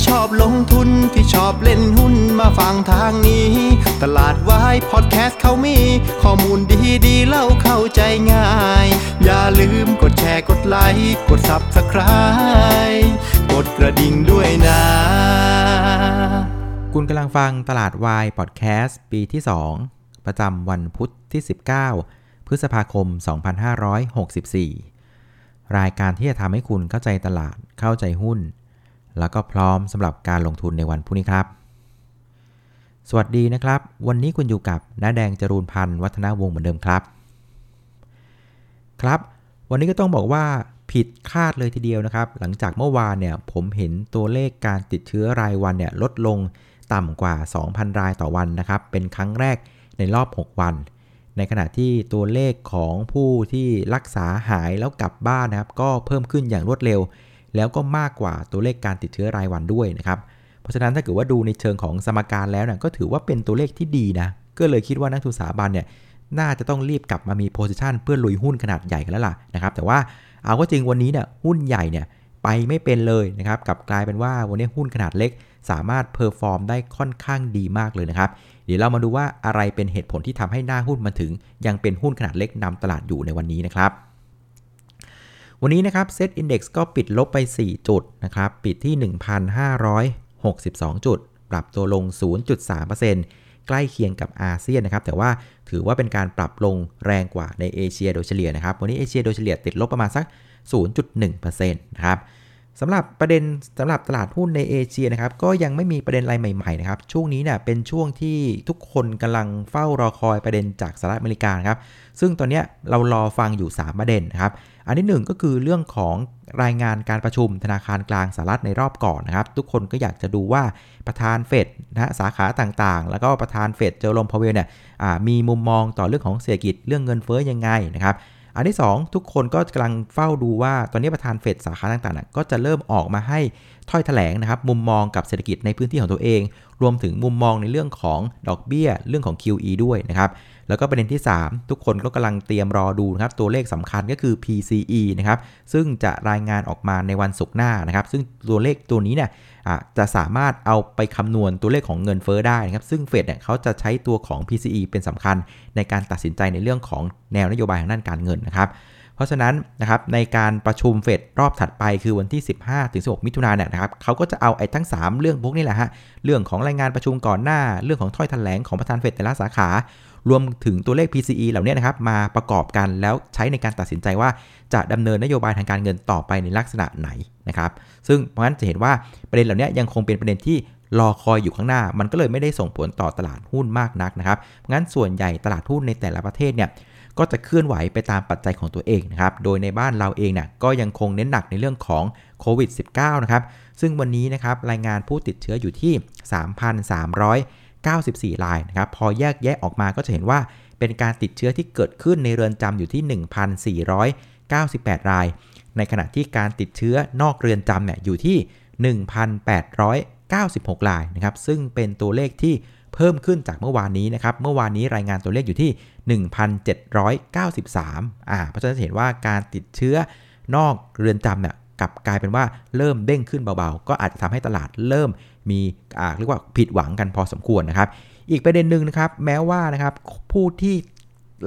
ที่ชอบลงทุนที่ชอบเล่นหุ้นมาฟังทางนี้ ตลาดวายพอดแคสต์เขามี ข้อมูลดีดีๆเล่าเข้าใจง่าย อย่าลืมกดแชร์กดไลค์กด Subscribe กดกระดิ่งด้วยนะ คุณกำลังฟังตลาดวายพอดแคสต์ปีที่ 2 ประจำวันพุธที่ 19 พฤษภาคม 2564 รายการที่จะทำให้คุณเข้าใจตลาดเข้าใจหุ้น แล้วก็พร้อมสำหรับการลงทุนในวันพรุ่งนี้ครับ สวัสดีนะครับ วันนี้คุณอยู่กับน้าแดงจรูนพันธ์วัฒนาวงศ์เหมือนเดิมครับ ครับ วันนี้ก็ต้องบอกว่าผิดคาดเลยทีเดียวนะครับ หลังจากเมื่อวานเนี่ยผมเห็นตัวเลขการติดเชื้อรายวันเนี่ยลดลงต่ำกว่า 2,000 รายต่อวันนะครับ เป็นครั้งแรกในรอบ 6 วัน ในขณะที่ตัวเลขของผู้ที่รักษาหายแล้วกลับบ้านนะครับ ก็เพิ่มขึ้นอย่างรวดเร็ว แล้วก็มากกว่าตัวเลขการติดเชื้อรายวันด้วยนะครับ เพราะฉะนั้นถ้าเกิดว่าดูในเชิงของสมการแล้วเนี่ยก็ถือว่าเป็นตัวเลขที่ดีนะ ก็เลยคิดว่านักลงทุนสถาบันเนี่ยน่าจะต้องรีบกลับมามี position เพื่อลุยหุ้นขนาดใหญ่กันแล้วล่ะนะครับ แต่ว่าเอาเข้าจริงวันนี้เนี่ยหุ้นใหญ่เนี่ยไปไม่เป็นเลยนะครับกลับกลายเป็นว่าวันนี้หุ้นขนาดเล็ก สามารถ perform ได้ค่อนข้างดีมากเลยนะครับ เดี๋ยวเรามาดูว่าอะไรเป็นเหตุผลที่ทำให้หน้าหุ้นมันถึง ยังเป็นหุ้นขนาดเล็กนำตลาดอยู่ในวันนี้นะครับ วันนี้นะครับเซตอินดี x ก็ปิดลบไป 4 จุดนะครับ ปิดที่ 1,562 จุด ปรับตัวลง 0.3%ใกล้เคียงกับอาเซียนนะครับ แต่ว่าถือว่าเป็นการปรับลงแรงกว่าในเอเชียโดยเฉลี่ยนะครับ วันนี้เอเชียโดยเฉลี่ยติดลบประมาณสัก 0.1%นะครับ สำหรับประเด็นสำหรับตลาดหุ้นในเอเชียนะครับก็ยังไม่มีประเด็นอะไรใหม่ๆนะครับช่วงนี้เนี่ยเป็นช่วงที่ทุกคนกำลังเฝ้ารอคอยประเด็นจากสหรัฐอเมริกาครับซึ่งตอนนี้เรารอฟังอยู่ 3 ประเด็นนะครับอันที่ 1 ก็คือเรื่องของรายงานการประชุมธนาคารกลางสหรัฐในรอบก่อนนะครับทุกคนก็อยากจะดูว่าประธานเฟดนะสาขาต่างๆ แล้วก็ประธานเฟดเจอร์ลมพาวเวลเนี่ยมีมุมมองต่อเรื่องของเศรษฐกิจเรื่องเงินเฟ้อยังไงนะครับ อันที่ 2 ทุกคนก็กำลังเฝ้าดูว่าตอนนี้ประธานเฟดสาขาต่างๆ ก็จะเริ่มออกมาให้ถ้อยแถลงนะครับ มุมมองกับเศรษฐกิจในพื้นที่ของตัวเอง รวมถึงมุมมองในเรื่องของดอกเบี้ย เรื่องของ QE ด้วยนะครับ แล้วก็ประเด็นที่ 3 ทุกคนก็กำลังเตรียมรอดูนะครับตัวเลขสำคัญก็คือ PCE นะครับซึ่งจะรายงานออกมาในวันศุกร์หน้านะครับ ซึ่งตัวเลขตัวนี้เนี่ยจะสามารถเอาไปคำนวณตัวเลขของเงินเฟอ้อได้นะครับ ซึ่งเฟดเนี่ยเขาจะใช้ตัวของ PCE เป็นสำคัญในการตัดสินใจในเรื่องของแนวนโยบายทางด้านการเงินนะครับเพราะฉะนั้นนะครับในการประชุมเฟดรอบถัดไปคือวันที่ 15ถึง16 มิถุนายนเนี่ยนะครับเขาก็จะเอาไอ้ทั้ง 3 เรื่องพวกนี้แหละฮะเรื่องของรายงานประชุมก่อนหน้า เรื่องของถ้อยแถลงของประธานเฟดแต่ละสาขา รวมถึงตัวเลข PCE เหล่านี้นะครับมาประกอบกันแล้วใช้ในการตัดสินใจว่าจะดำเนินนโยบายทางการเงินต่อไปในลักษณะไหนนะครับซึ่งเพราะฉะนั้นจะเห็นว่าประเด็นเหล่านี้ยังคงเป็นประเด็นที่รอคอยอยู่ข้างหน้า มันก็เลยไม่ได้ส่งผลต่อตลาดหุ้นมากนักนะครับงั้นส่วนใหญ่ตลาดหุ้นในแต่ละประเทศเนี่ยก็จะเคลื่อนไหวไปตามปัจจัยของตัวเองนะครับ โดยในบ้านเราเองเนี่ยก็ยังคงเน้นหนักในเรื่องของโควิด -19 นะครับ ซึ่งวันนี้นะครับรายงานผู้ติดเชื้ออยู่ที่ 94 รายนะครับ พอแยกแยะออกมาก็จะเห็นว่าเป็นการติดเชื้อที่เกิดขึ้นในเรือนจำอยู่ที่ 1,498 ราย ในขณะที่การติดเชื้อนอกเรือนจำเนี่ยอยู่ที่ 1,896 รายนะครับ ซึ่งเป็นตัวเลขที่เพิ่มขึ้นจากเมื่อวานนี้นะครับ เมื่อวานนี้รายงานตัวเลขอยู่ที่ 1,793 อ่า เพราะฉะนั้นเห็นว่าการติดเชื้อนอกเรือนจำเนี่ยกลับกลายเป็นว่าเริ่มเด้งขึ้นเบาๆ ก็อาจจะทำให้ตลาดเริ่ม มีอ่าเรียกว่าผิดหวังกันพอสมควรนะครับ อีกประเด็นหนึ่งนะครับ แม้ว่านะครับผู้ที่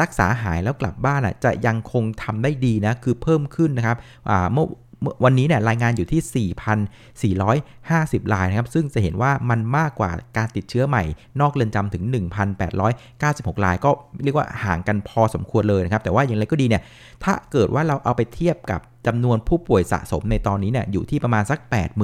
รักษาหายแล้วกลับบ้านอะจะยังคงทำได้ดีนะ คือเพิ่มขึ้นนะครับอ่าเมื่อวันนี้เนี่ยรายงานอยู่ที่ 4,450 รายนะครับ ซึ่งจะเห็นว่ามันมากกว่าการติดเชื้อใหม่ นอกเรือนจำถึง 1,896 ราย ก็เรียกว่าห่างกันพอสมควรเลยนะครับ แต่ว่าอย่างไรก็ดีเนี่ย ถ้าเกิดว่าเราเอาไปเทียบกับ จำนวนผู้ป่วยสะสมในตอนนี้เนี่ยอยู่ที่ประมาณสัก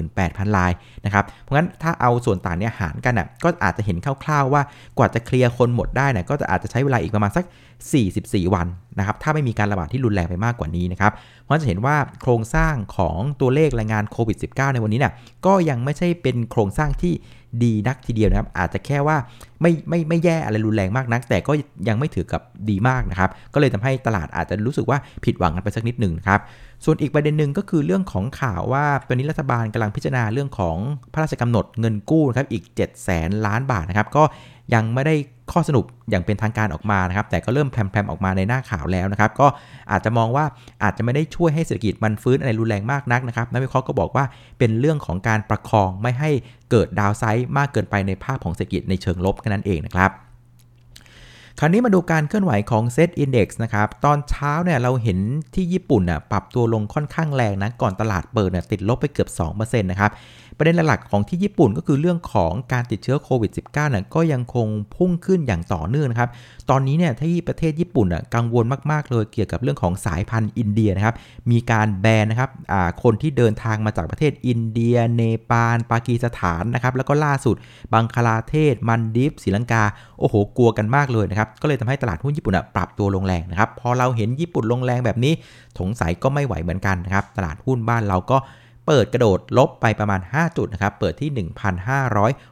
88,000 รายนะครับ เพราะงั้นถ้าเอาส่วนต่างเนี่ยหารกันน่ะก็อาจจะเห็นคร่าวๆว่ากว่าจะเคลียร์คนหมดได้เนี่ยก็จะอาจจะใช้เวลาอีกประมาณสัก 44 วันนะครับถ้าไม่มีการระบาดที่รุนแรงไปมากกว่านี้นะครับ เพราะจะเห็นว่าโครงสร้างของตัวเลขรายงานโควิด -19 ในวันนี้เนี่ยก็ยังไม่ใช่เป็นโครงสร้างที่ ดีนักทีเดียวนะครับ อาจจะแค่ว่าไม่ไม่ไม่แย่อะไรรุนแรงมากนัก แต่ก็ยังไม่ถือกับดีมากนะครับ ก็เลยทำให้ตลาดอาจจะรู้สึกว่าผิดหวังกันไปสักนิดหนึ่งครับ ส่วนอีกประเด็นหนึ่งก็คือเรื่องของข่าวว่าตอนนี้รัฐบาลกำลังพิจารณาเรื่องของพระราชกำหนดเงินกู้นะครับอีก 7 0 0แสนล้านบาทนะครับก็ ยังไม่ได้ข้อสรุปอย่างเป็นทางการออกมานะครับ แต่ก็เริ่มแพรมๆออกมาในหน้าข่าวแล้วนะครับ ก็อาจจะมองว่าอาจจะไม่ได้ช่วยให้เศรษฐกิจมันฟื้นอะไรรุนแรงมากนักนะครับนักวิเคราะห์ก็บอกว่าเป็นเรื่องของการประคองไม่ให้เกิดดาวไซด์มากเกินไปในภาพของเศรษฐกิจในเชิงลบแค่นั้นเองนะครับคราวนี้มาดูการเคลื่อนไหวของ Set Index นะครับ ตอนเช้าเนี่ยเราเห็นที่ญี่ปุ่นน่ะปรับตัวลงค่อนข้างแรงนะ ก่อนตลาดเปิดเนี่ยติดลบไปเกือบ 2%นะครับ ประเด็นหลักๆของที่ญี่ปุ่นก็คือเรื่องของการติดเชื้อโควิด -19 เนี่ยก็ยังคงพุ่งขึ้นอย่างต่อเนื่องนะครับ ตอนนี้เนี่ยที่ประเทศญี่ปุ่นอะกังวลมากๆเลยเกี่ยวกับเรื่องของสายพันธุ์อินเดียนะครับ มีการแบนนะครับคนที่เดินทางมาจากประเทศอินเดีย เนปาล ปากีสถานนะครับ แล้วก็ล่าสุดบังคลาเทศ มันดิฟศรีลังกา โอ้โห กลัวกันมากเลยนะครับ ก็เลยทำให้ตลาดหุ้นญี่ปุ่นปรับตัวลงแรงนะครับ พอเราเห็นญี่ปุ่นลงแรงแบบนี้ สงสัยก็ไม่ไหวเหมือนกันนะครับ ตลาดหุ้นบ้านเราก็ เปิดกระโดดลบไปประมาณ 5 จุดนะครับ เปิดที่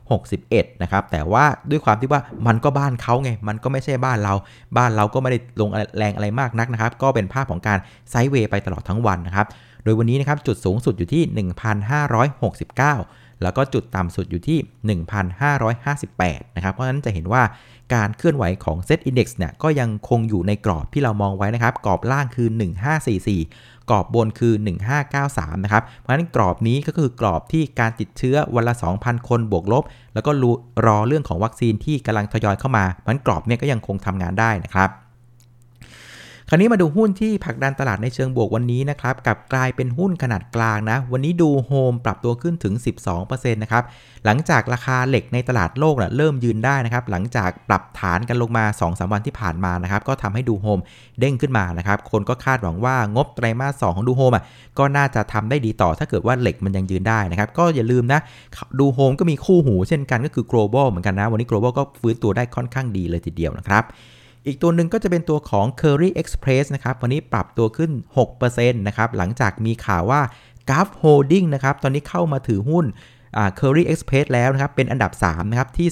1,561 นะครับ แต่ว่าด้วยความที่ว่ามันก็บ้านเขาไง มันก็ไม่ใช่บ้านเรา บ้านเราก็ไม่ได้ลงแรงอะไรมากนักนะครับ ก็เป็นภาพของการไซด์เวย์ไปตลอดทั้งวันนะครับ โดยวันนี้นะครับจุดสูงสุดอยู่ที่ 1,569 แล้วก็จุดต่ำสุดอยู่ที่ 1,558 นะครับ เพราะฉะนั้นจะเห็นว่าการเคลื่อนไหวของ Set Index เนี่ยก็ยังคงอยู่ในกรอบที่เรามองไว้นะครับ กรอบล่างคือ 1544 กรอบบนคือ 1593 นะครับ เพราะฉะนั้นกรอบนี้ก็คือกรอบที่การติดเชื้อวันละ 2,000 คนบวกลบ แล้วก็รอเรื่องของวัคซีนที่กำลังทยอยเข้ามาเพราะฉะนั้นกรอบเนี้ก็ยังคงทำงานได้นะครับ คราวนี้มาดูหุ้นที่ผลักดันตลาดในเชิงบวกวันนี้นะครับกลับกลายเป็นหุ้นขนาดกลางนะ วันนี้ดูโฮมปรับตัวขึ้นถึง 12%นะครับ หลังจากราคาเหล็กในตลาดโลกนะเริ่มยืนได้นะครับ หลังจากปรับฐานกันลงมา 2-3 วันที่ผ่านมานะครับ ก็ทำให้ดูโฮมเด้งขึ้นมานะครับ คนก็คาดหวังว่างบไตรมาส 2 ของดูโฮมอะก็น่าจะทำได้ดีต่อถ้าเกิดว่าเหล็กมันยังยืนได้นะครับ ก็อย่าลืมนะดูโฮมก็มีคู่หูเช่นกันก็คือ global เหมือนกันนะ วันนี้ global ก็ฟื้นตัวได้ค่อนข้างดีเลยทีเดียวนะครับ อีกตัวหนึ่งก็จะเป็นตัวของ Curry Express นะครับ วันนี้ปรับตัวขึ้น 6%นะครับ หลังจากมีข่าวว่า g u f Holding นะครับ ตอนนี้เข้ามาถือหุ้น Curry Express แล้วนะครับ เป็นอันดับ 3 นะครับ ที่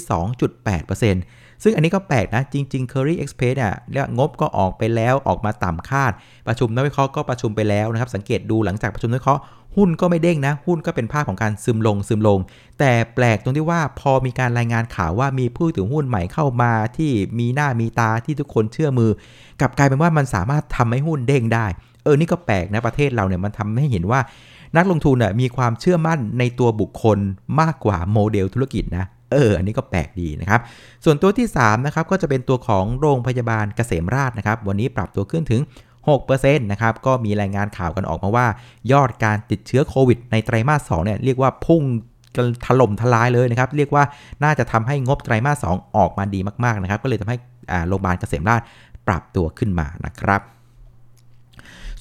2.8% ซึ่งอันนี้ก็แปลกนะ จริง ๆ Curry Express เนี่ยเงบก็ออกไปแล้วออกมาต่ำคาด ประชุมนักวิเคราะห์ก็ประชุมไปแล้วนะครับ สังเกตดูหลังจากประชุมนักวิเคราะห์หุ้นก็ไม่เด้งนะ หุ้นก็เป็นภาพของการซึมลงซึมลง แต่แปลกตรงที่ว่าพอมีการรายงานข่าวว่ามีผู้ถือหุ้นใหม่เข้ามาที่มีหน้ามีตาที่ทุกคนเชื่อมือ กลับกลายเป็นว่ามันสามารถทำให้หุ้นเด้งได้ เออนี่ก็แปลกนะประเทศเราเนี่ยมันทำให้เห็นว่านักลงทุนน่ยมีความเชื่อมั่นในตัวบุคคลมากกว่าโมเดลธุรกิจนะ เออ อันนี้ก็แปลกดีนะครับ ส่วนตัวที่3นะครับก็จะเป็นตัวของโรงพยาบาลเกษมราชนะครับ วันนี้ปรับตัวขึ้นถึง6%นะครับ ก็มีรายงานข่าวกันออกมาว่า ยอดการติดเชื้อโควิดในไตรมาส2เนี่ยเรียกว่าพุ่งถล่มทลายเลยนะครับ เรียกว่าน่าจะทำให้งบไตรมาส2ออกมาดีมากๆนะครับ ก็เลยทำให้โรงพยาบาลเกษมราชปรับตัวขึ้นมานะครับ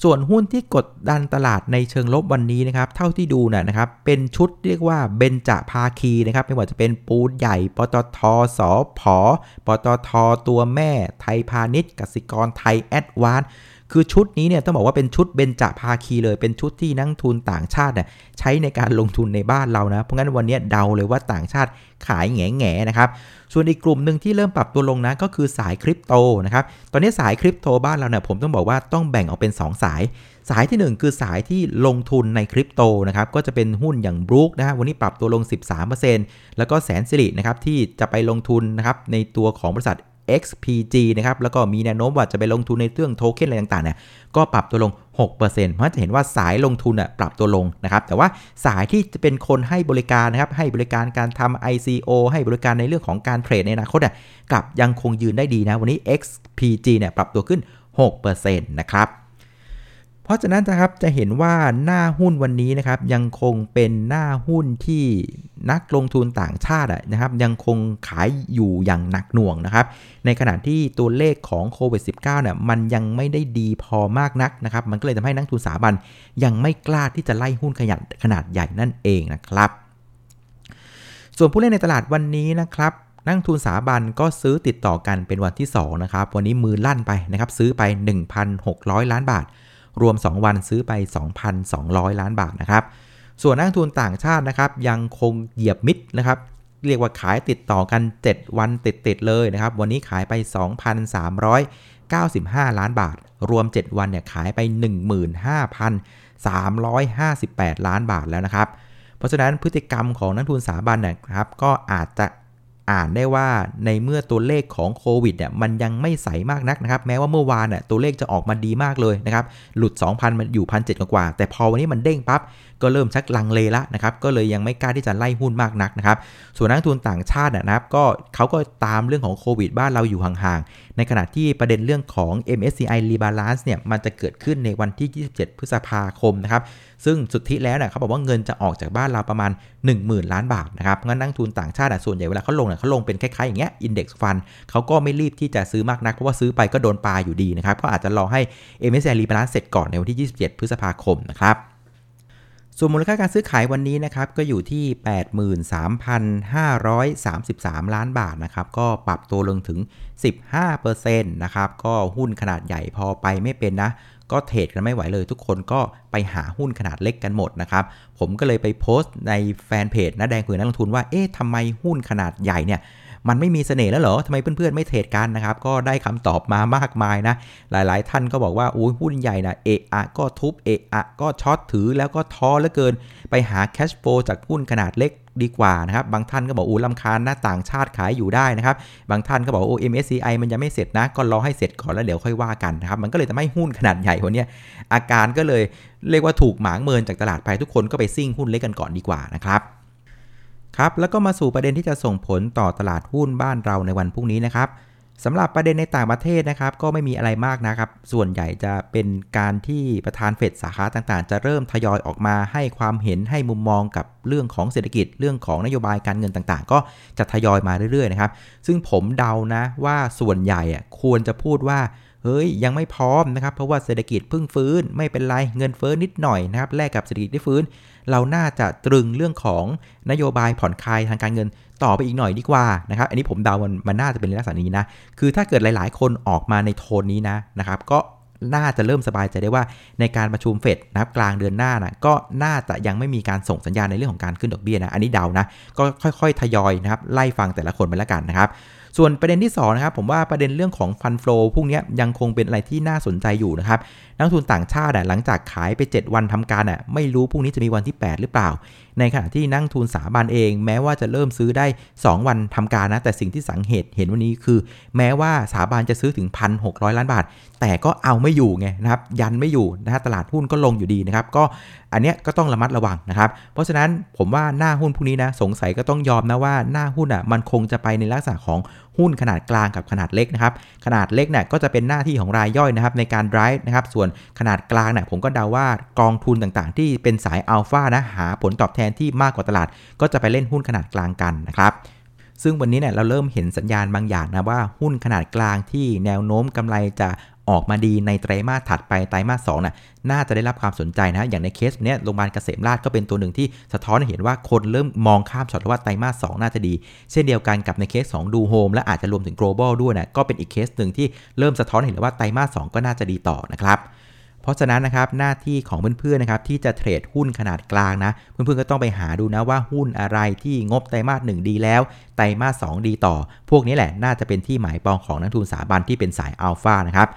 ส่วนหุ้นที่กดดันตลาดในเชิงลบวันนี้นะครับเท่าที่ดูนะครับเป็นชุดเรียกว่าเบนจภาคีนะครับไม่ว่าจะเป็นปูนใหญ่ปตทสอพอปตทตัวแม่ไทยพาณิชย์กสิกรไทยแอดวาน คือชุดนี้เนี่ยต้องบอกว่าเป็นชุดเบญจภาคีเลย เป็นชุดที่นักทุนต่างชาติเนี่ยใช้ในการลงทุนในบ้านเรานะ เพราะงั้นวันนี้เดาเลยว่าต่างชาติขายแง่แง่นะครับ ส่วนอีกกลุ่มหนึ่งที่เริ่มปรับตัวลงนะก็คือสายคริปโตนะครับ ตอนนี้สายคริปโตบ้านเราเนี่ยผมต้องบอกว่าต้องแบ่งออกเป็น 2 สาย สายที่ 1 คือสายที่ลงทุนในคริปโตนะครับก็จะเป็นหุ้นอย่างบรูคนะฮะวันนี้ปรับตัวลง 13%แล้วก็แสนสิรินะครับที่จะไปลงทุนนะครับในตัวของบริษัท XPG นะครับ แล้วก็มีแนวโน้มว่าจะไปลงทุนในเรื่องโทเค็นอะไรต่างๆเนี่ยก็ปรับตัวลง 6%เพราะจะเห็นว่าสายลงทุนอะปรับตัวลงนะครับ แต่ว่าสายที่จะเป็นคนให้บริการนะครับ ให้บริการการทำ ICO ให้บริการในเรื่องของการเทรดในอนาคตอะกลับยังคงยืนได้ดีนะ วันนี้ XPG เนี่ยปรับตัวขึ้น 6%นะครับ เพราะฉะนั้นนะครับจะเห็นว่าหน้าหุ้นวันนี้นะครับยังคงเป็นหน้าหุ้นที่นักลงทุนต่างชาตินะครับยังคงขายอยู่อย่างหนักหน่วงนะครับในขณะที่ตัวเลขของโควิด -19 เนี่ยมันยังไม่ได้ดีพอมากนักนะครับมันก็เลยทำให้นักทุนสถาบันยังไม่กล้าที่จะไล่หุ้นขนาดขนาดใหญ่นั่นเองนะครับ ส่วนผู้เล่นในตลาดวันนี้นะครับนักทุนสถาบันก็ซื้อติดต่อกันเป็นวันที่2นะครับวันนี้มือลั่นไปนะครับซื้อไป 1,600 ล้านบาท รวม 2 วันซื้อไป 2,200 ล้านบาทนะครับ ส่วนนักทุนต่างชาตินะครับ ยังคงเหยียบมิดนะครับเรียกว่าขายติดต่อกัน 7 วันติดๆเลยนะครับ วันนี้ขายไป 2,395 ล้านบาท รวม 7 วันเนี่ยขายไป 15,358 ล้านบาทแล้วนะครับ เพราะฉะนั้นพฤติกรรมของนักทุนสถาบันนะครับก็อาจจะ อ่านได้ว่าในเมื่อตัวเลขของโควิดเนี่ยมันยังไม่ใสมากนักนะครับ แม้ว่าเมื่อวานเนี่ยตัวเลขจะออกมาดีมากเลยนะครับ หลุด 2,000 มันอยู่พันเกว่า แต่พอวันนี้มันเด้งปั๊บก็เริ่มชักลังเลละนะครับก็เลยยังไม่กล้าที่จะไล่หุ้นมากนักนะครับส่วนนักทุนต่างชาตินะครับก็เขาก็ตามเรื่องของโควิดบ้านเราอยู่ห่างๆ ในขณะที่ประเด็นเรื่องของ MSCI Rebalance เนี่ยมันจะเกิดขึ้นในวันที่ 27 พฤษภาคมนะครับซึ่งสุดที่แล้วเนี่ยเขาบอกว่าเงินจะออกจากบ้านเราประมาณ 10,000 ล้านบาทนะครับงั้นนักทุนต่างชาติส่วนใหญ่เวลาเขาลงเนี่ยเขาลงเป็นคล้ายๆอย่างเงี้ย index fund เขาก็ไม่รีบที่จะซื้อมากนักเพราะว่าซื้อไปก็โดนปลาอยู่ดีนะครับก็อาจจะรอให้ MSCI Rebalance เสร็จก่อนในวันที่ 27 พฤษภาคมนะครับ ส่วนมูลค่าการซื้อขายวันนี้นะครับก็อยู่ที่ 83,533 ล้านบาทนะครับก็ปรับตัวลงถึง 15%นะครับก็หุ้นขนาดใหญ่พอไปไม่เป็นนะ ก็เทรดกันไม่ไหวเลย ทุกคนก็ไปหาหุ้นขนาดเล็กกันหมดนะครับผมก็เลยไปโพสต์ในแฟนเพจนะแดงคุยนักลงทุนว่าเอ๊ะทำไมหุ้นขนาดใหญ่เนี่ย มันไม่มีเสน่ห์แล้วเหรอทำไมเพื่อนๆไม่เทรดกันนะครับ ก็ได้คำตอบมามากมายนะ หลายๆ ท่านก็บอกว่าโอ้ยหุ้นใหญ่นะเอะอะก็ทุบเอะอะก็ช็อตถือแล้วก็ท้อเหลือเกิน ไปหาแคชโฟจากหุ้นขนาดเล็กดีกว่านะครับ บางท่านก็บอกอู้ลำคาญหน้าต่างชาติขายอยู่ได้นะครับ บางท่านก็บอกโอ้ MSCI มันยังไม่เสร็จนะ ก็รอให้เสร็จก่อนแล้วเดี๋ยวค่อยว่ากันนะครับ มันก็เลยทำให้หุ้นขนาดใหญ่คนนี้อาการก็เลยเรียกว่าถูกหมางเมินจากตลาดไปทุกคนก็ไปซิ่งหุ้นเล็กกันก่อนดีกว่านะครับ ครับแล้วก็มาสู่ประเด็นที่จะส่งผลต่อตลาดหุ้นบ้านเราในวันพรุ่งนี้นะครับสำหรับประเด็นในต่างประเทศนะครับ ก็ไม่มีอะไรมากนะครับ ส่วนใหญ่จะเป็นการที่ประธานเฟดสาขาต่างๆ จะเริ่มทยอยออกมาให้ความเห็นให้มุมมองกับเรื่องของเศรษฐกิจเรื่องของนโยบายการเงินต่างๆ ก็จะทยอยมาเรื่อยๆนะครับ ซึ่งผมเดานะว่าส่วนใหญ่ควรจะพูดว่า เฮ้ยยังไม่พร้อมนะครับ เพราะว่าเศรษฐกิจเพิ่งฟื้น ไม่เป็นไรเงินเฟ้อนิดหน่อยนะครับแลกกับเศรษฐกิจที่ฟื้น เราน่าจะตรึงเรื่องของนโยบายผ่อนคลายทางการเงินต่อไปอีกหน่อยดีกว่านะครับอันนี้ผมเดามันมันน่าจะเป็นลักษณะนี้นะคือถ้าเกิดหลาย ๆ คนออกมาในโทนนี้นะนะครับก็น่าจะเริ่มสบายใจได้ว่าในการประชุมเฟดนะครับกลางเดือนหน้านะก็น่าจะยังไม่มีการส่งสัญญาณในเรื่องของการขึ้นดอกเบี้ยนะอันนี้เดานะก็ค่อยๆทยอยนะครับไล่ฟังแต่ละคนไปแล้วกันนะครับ ส่วนประเด็นที่2นะครับผมว่าประเด็นเรื่องของฟันฟลูพวกนี้ยังคงเป็นอะไรที่น่าสนใจอยู่นะครับนักทุนต่างชาติหลังจากขายไป 7 วันทำการอะไม่รู้พรุ่งนี้จะมีวันที่ 8 หรือเปล่า ในขณะที่นักทุนสาบานเอง แม้ว่าจะเริ่มซื้อได้ 2 วันทำการนะแต่สิ่งที่สังเกตเห็นวันนี้คือ แม้ว่าสาบานจะซื้อถึง 1,600 ล้านบาท แต่ก็เอาไม่อยู่ไงนะครับยันไม่อยู่นะฮะตลาดหุ้นก็ลงอยู่ดีนะครับก็อันนี้ก็ต้องระมัดระวังนะครับ เพราะฉะนั้นผมว่าหน้าหุ้นพวกนี้นะสงสัยก็ต้องยอมนะว่าหน้าหุ้นอะมันคงจะไปในลักษณะของหุ้นขนาดกลางกับขนาดเล็กนะครับขนาดเล็กเนี่ยก็จะเป็นหน้าที่ของรายย่อยนะครับในการ drive นะครับส่วนขนาดกลางเนี่ยผมก็เดาว่ากองทุนต่างๆ ที่เป็นสายอัลฟานะหาผลตอบแทนที่มากกว่าตลาด ก็จะไปเล่นหุ้นขนาดกลางกันนะครับซึ่งวันนี้เนี่ยเราเริ่มเห็นสัญญาณบางอย่างนะว่าหุ้นขนาดกลางที่แนวโน้มกำไรจะ ออกมาดีในไตรมาสถัดไปไตรมาสสองน่ะน่าจะได้รับความสนใจนะอย่างในเคสเนี้ยโรงพยาบาลเกษมราษฎร์ก็เป็นตัวหนึ่งที่สะท้อนให้เห็นว่าคนเริ่มมองข้ามช็อตว่าไตรมาสสองน่าจะดี เช่นเดียวกันกับในเคสของดูโฮมและอาจจะรวมถึง Global ด้วยนะก็เป็นอีกเคสหนึ่งที่เริ่มสะท้อนเห็นว่าไตรมาสสองก็น่าจะดีต่อนะครับเพราะฉะนั้นนะครับหน้าที่ของเพื่อนๆนะครับที่จะ trade หุ้นขนาดกลางนะเพื่อนๆก็ต้องไปหาดูนะว่าหุ้นอะไรที่งบไตรมาสหนึ่งดีแล้ว ไตรมาสสองดีต่อ พวกนี้แหละน่าจะเป็นที่หมายปองของนักลงทุนสถาบันที่เป็นสายอัลฟานะครับ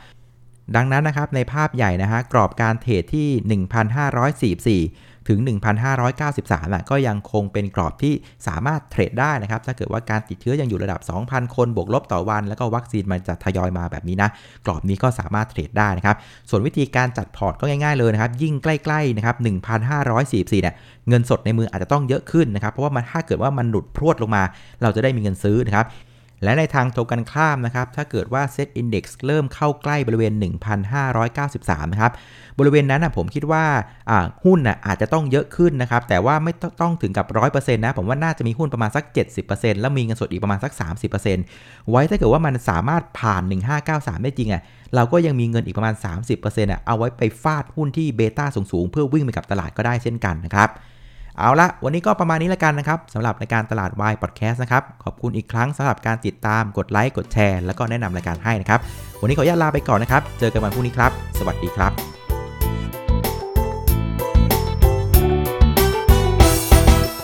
ดังนั้นนะครับในภาพใหญ่นะฮะกรอบการเทรดที่ 1,544 ถึง 1,593อะก็ยังคงเป็นกรอบที่สามารถเทรดได้นะครับถ้าเกิดว่าการติดเชื้อยังอยู่ระดับ 2,000 คนบวกลบต่อวัน แล้วก็วัคซีนมันจะทยอยมาแบบนี้นะกรอบนี้ก็สามารถเทรดได้นะครับส่วนวิธีการจัดพอร์ตก็ง่ายๆเลยนะครับยิ่งใกล้ๆนะครับ1,544เนี่ยเงินสดในมืออาจจะต้องเยอะขึ้นนะครับเพราะว่ามันถ้าเกิดว่ามันหลุดพรวดลงมา เราจะได้มีเงินซื้อนะครับ และในทางตรงกันข้ามนะครับ ถ้าเกิดว่าเซตอินดี x เริ่มเข้าใกล้บริเวณ 1,593 นะครับ บริเวณนั้นนะผมคิดว่าหุ้นนะอาจจะต้องเยอะขึ้นนะครับ แต่ว่าไม่ต้องถึงกับ 100%นะ ผมว่าน่าจะมีหุ้นประมาณสัก 70%แล้วมีเงินสดอีกประมาณสัก 30%ไว้ถ้าเกิดว่ามันสามารถผ่าน 1593 ได้จริงอะ เราก็ยังมีเงินอีกประมาณ 30%อะ เอาไว้ไปฟาดหุ้นที่ beta สูงๆ เพื่อวิ่งไปกับตลาดก็ได้เช่นกันนะครับ เอาละวันนี้ก็ประมาณนี้แล้วกันนะครับสำหรับรายการตลาดวายพอดแคสต์นะครับ ขอบคุณอีกครั้งสำหรับการติดตามกดไลค์กดแชร์แล้วก็แนะนำรายการให้นะครับ วันนี้ขออนุญาตลาไปก่อนนะครับ เจอกันวันพรุ่งนี้ครับ สวัสดีครับ